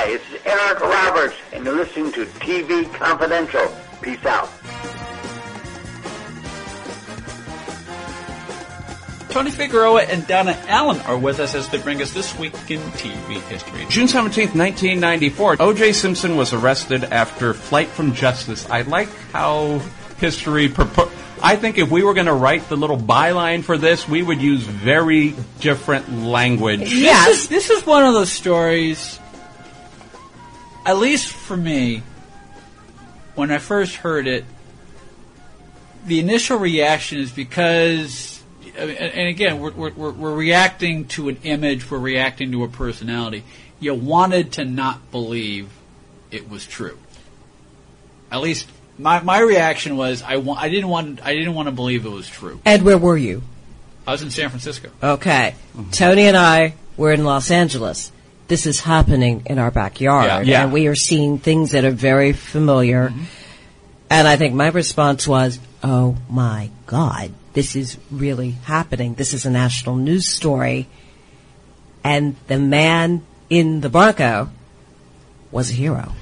Hi, this is Eric Roberts, and you're listening to TV Confidential. Peace out. Tony Figueroa and Donna Allen are with us as they bring us this week in TV history. June 17th, 1994, O.J. Simpson was arrested after flight from justice. I like how history purport. I think if we were going to write the little byline for this, we would use very different language. Yes. This is, this is one of those stories, at least for me, when I first heard it, the initial reaction is because and again, we're, we're, we're reacting to an image, we're reacting to a personality. You wanted to not believe it was true. At least my, my reaction was I, wa- I didn't want I didn't want to believe it was true. Ed, where were you? I was in San Francisco. Okay, mm-hmm. Tony and I were in Los Angeles. This is happening in our backyard, Yeah. Yeah. and we are seeing things that are very familiar. Mm-hmm. And I think my response was, "Oh my God, this is really happening. This is a national news story." And the man in the Bronco was a hero.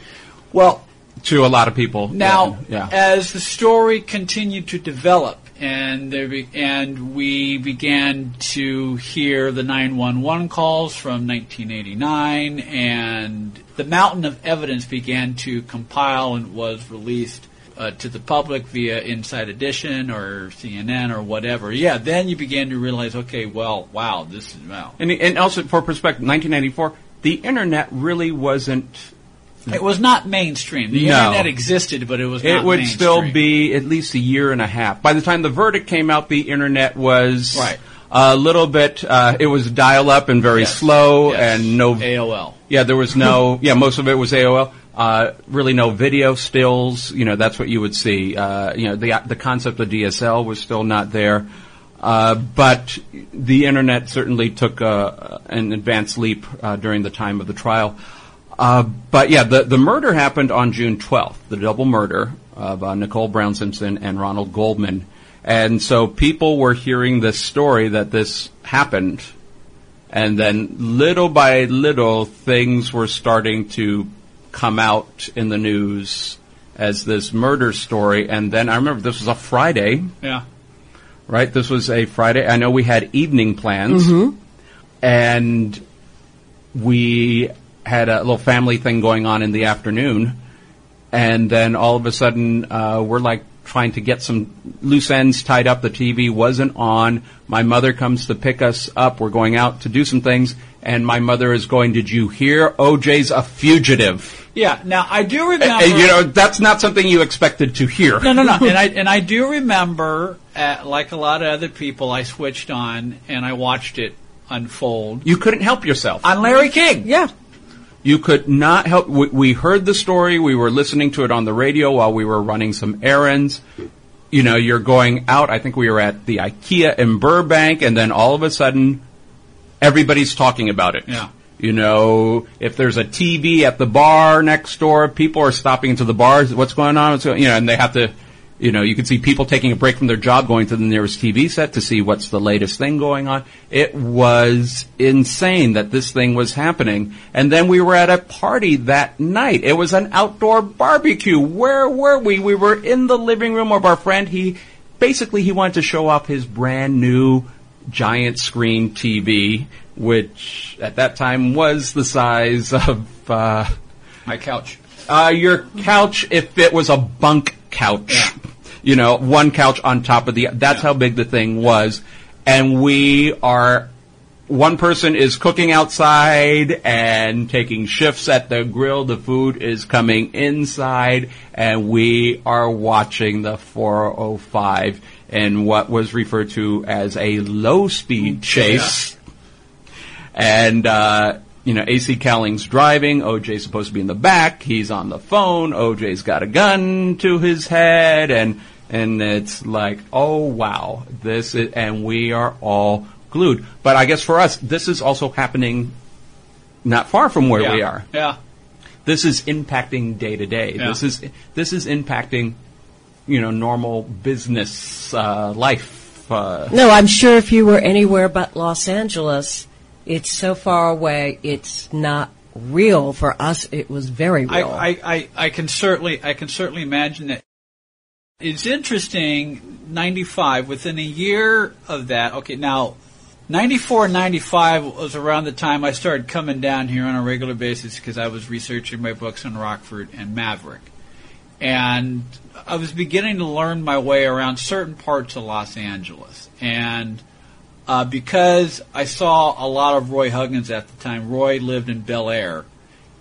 Well, to a lot of people. Now, yeah. as the story continued to develop and there be, and we began to hear the 911 calls from 1989 and the mountain of evidence began to compile and was released uh, to the public via Inside Edition or CNN or whatever. Yeah, then you began to realize, okay, well, wow, this is wow. And, and also for perspective, 1994, the internet really wasn't. It was not mainstream. The No. internet existed, but it was It would mainstream. still be at least a year and a half. By the time the verdict came out, the internet was Right. a little bit. Uh, it was dial up and very Yes. slow, Yes. and no. AOL. Yeah, there was no. yeah, most of it was AOL. Uh, really, no video stills. You know, that's what you would see. Uh, you know, the the concept of DSL was still not there. Uh, but the internet certainly took uh, an advanced leap uh, during the time of the trial. Uh, but yeah, the, the murder happened on June 12th, the double murder of uh, Nicole Brown Simpson and Ronald Goldman. And so people were hearing this story that this happened. And then little by little, things were starting to come out in the news as this murder story. And then I remember this was a Friday, Yeah. right? This was a Friday. I know we had evening plans, and we had a little family thing going on in the afternoon, and then all of a sudden uh, we're like trying to get some loose ends tied up. The TV wasn't on. My mother comes to pick us up. We're going out to do some things, and my mother is going, "Did you hear? OJ's a fugitive." Yeah. Now I do remember. And, you know that's not something you expected to hear. no, no, no. and I and I do remember, uh, like a lot of other people, I switched on and I watched it unfold You couldn't help yourself. on Larry King. Yeah. You could not help. We, we heard the story. We were listening to it on the radio while we were running some errands. You know, you're going out. I think we were at the IKEA in Burbank, and then all of a sudden, everybody's talking about it. Yeah. You know, if there's a TV at the bar next door, people are stopping into the bars. What's going on? What's going, you know, and they have to. You know, you can see people taking a break from their job, going to the nearest TV set to see what's the latest thing going on. It was insane that this thing was happening. And then we were at a party that night. It was an outdoor barbecue. Where were we? We were in the living room of our friend. He basically he wanted to show off his brand new giant screen TV, which at that time was the size of uh, My couch. uh, your couch if it was a bunk couch. You know, one couch on top of the. That's how big the thing was, and we are. One person is cooking outside and taking shifts at the grill. The food is coming inside, and we are watching the 405 in what was referred to as a low speed chase. And, uh, you know, AC Cowlings driving. OJ's supposed to be in the back. He's on the phone. OJ's got a gun to his head. And, and it's like, oh wow, this is, and we are all glued. But I guess for us, this is also happening not far from where yeah. we are. Yeah. This is impacting day to day. This is, this is impacting, you know, normal business, uh, life. Uh, No, I'm sure if you were anywhere but Los Angeles, it's so far away, it's not real. For us, it was very real. I, I, I can certainly I can certainly imagine that. It's interesting. Ninety five. Within a year of that, okay. Now, ninety four and ninety five was around the time I started coming down here on a regular basis because I was researching my books on Rockford and Maverick, and I was beginning to learn my way around certain parts of Los Angeles, and. Uh, because I saw a lot of Roy Huggins at the time. Roy lived in Bel Air,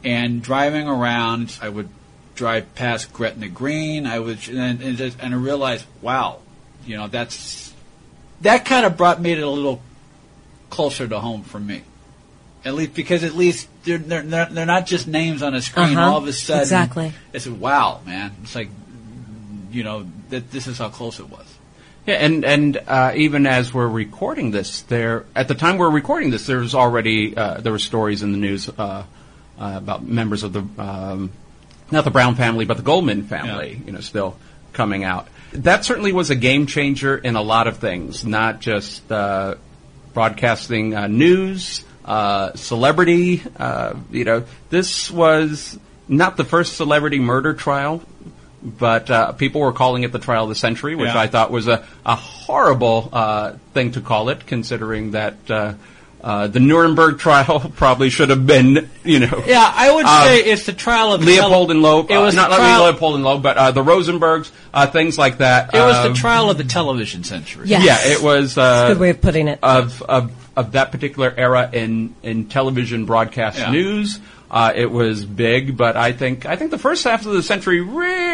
and driving around, I would drive past Gretna Green. I would, and, and, just, and I realized, wow, you know, that's that kind of brought me it a little closer to home for me. At least because at least they're they're, they're, not just names on a screen. Uh-huh. All of a sudden, Exactly. I said, wow, man, it's like, you know, that this is how close it was. Yeah, and and uh, even as we're recording this, there at the time we're recording this, there was already uh, there were stories in the news uh, uh, about members of the um, not the Brown family, but the Goldman family, Yeah. you know, still coming out. That certainly was a game changer in a lot of things, not just uh, broadcasting uh, news, uh, celebrity. Uh, you know, this was not the first celebrity murder trial, but uh, people were calling it the trial of the century, which Yeah. I thought was a, a horrible uh, thing to call it, considering that uh, uh, the Nuremberg trial probably should have been, you know, Yeah, I would Um, say it's the trial of the Leopold tele- and Loeb. It was uh, not the not trial, Leopold and Loeb, but uh, the Rosenbergs, uh, things like that. It was Um, the trial of the television century. Yes. Yeah, it was. Uh, Good way of putting it. of of of that particular era in in television broadcast Yeah. news. Uh, it was big, but I think I think the first half of the century really.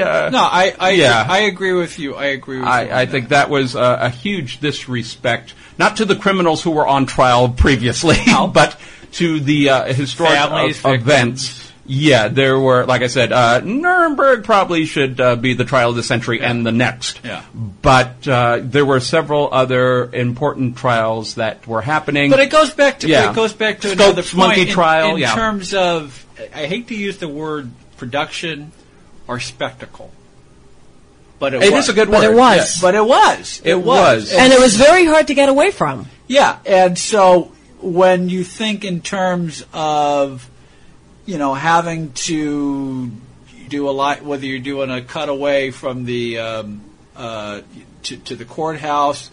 Uh, No, I, I, Yeah. I agree with you. I agree with you. I, on I think that was a, a huge disrespect, not to the criminals who were on trial previously, No. but to the uh, historic Families, uh, events. Yeah, there were, like I said, uh, Nuremberg probably should uh, be the trial of the century and the next. Yeah. But uh, there were several other important trials that were happening. But it goes back to Yeah. it goes back to Scopes another point monkey in, trial, in yeah. terms of I hate to use the word production or spectacle, but it, It was. is a good But word. it was. yes. But it was. It was. and it was very hard to get away from. Yeah, and so when you think in terms of, you know, having to do a lot, whether you're doing a cutaway from the um, uh, to, to the courthouse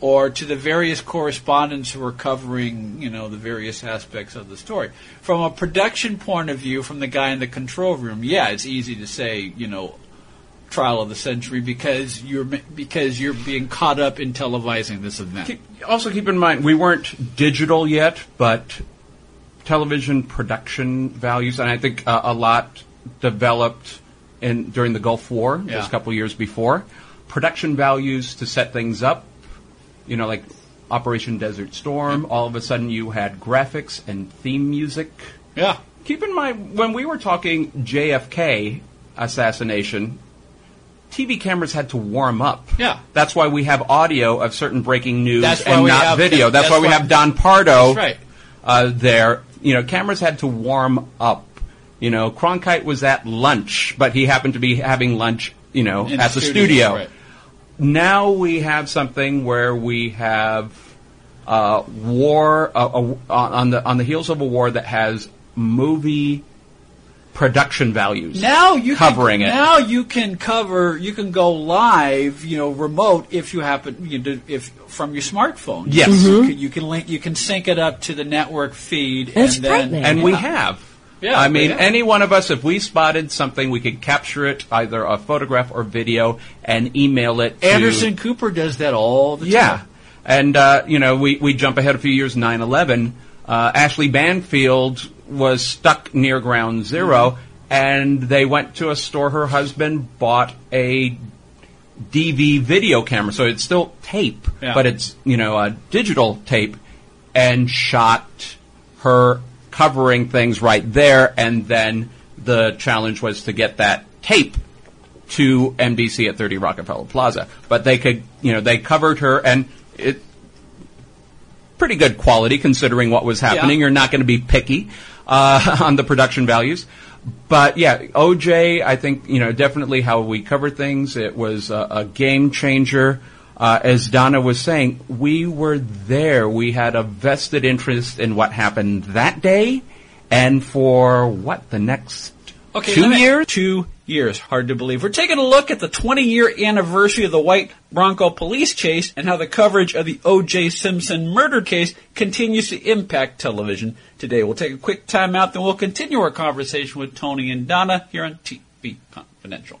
or to the various correspondents who are covering, you know, the various aspects of the story. From a production point of view, from the guy in the control room, yeah, it's easy to say, you know, trial of the century because you're because you're being caught up in televising this event. Also keep in mind we weren't digital yet, but television production values, and I think uh, a lot developed in during the Gulf War, Yeah. just a couple years before. Production values to set things up, you know, like Operation Desert Storm. All of a sudden, you had graphics and theme music. Yeah. Keep in mind when we were talking JFK assassination, TV cameras had to warm up. Yeah. That's why we have audio of certain breaking news That's and not have- video. That's, that's why we have Don Pardo right. uh, there. You know, cameras had to warm up. You know, Cronkite was at lunch, but he happened to be having lunch, you know, In at the studio. right. Now we have something where we have uh, war uh, uh, on the on the heels of a war that has movie production values. Now you Covering can, it. Now you can cover. You can go live. You know, remote if you happen. You do, if from your smartphone. Yes. You, can, you can link. You can sync it up to the network feed, And it's and then frightening. and we have. Yeah, I mean, have. any one of us, if we spotted something, we could capture it, either a photograph or video, and email it. to- Anderson Cooper does that all the Yeah. time. Yeah, and, uh, you know, we, we jump ahead a few years, 9-11. Uh, Ashley Banfield was stuck near ground 0 Mm-hmm. and they went to a store. Her husband bought a DV video camera, so it's still tape, Yeah. but it's, you know, a digital tape, and shot her covering things right there, and then the challenge was to get that tape to NBC at 30 Rockefeller Plaza. But they could, you know, they covered her and it pretty good quality considering what was happening. Yeah. You're not going to be picky uh, on the production values. But yeah, OJ, I think, you know, definitely how we covered things. It was a, a game changer. Uh, as Donna was saying, we were there. We had a vested interest in what happened that day And for what the next Okay, two years? Two years. Hard to believe. We're taking a look at the 20 year anniversary of the White Bronco police chase and how the coverage of the O.J. Simpson murder case continues to impact television today. We'll take a quick time out, then we'll continue our conversation with Tony and Donna here on TV Confidential.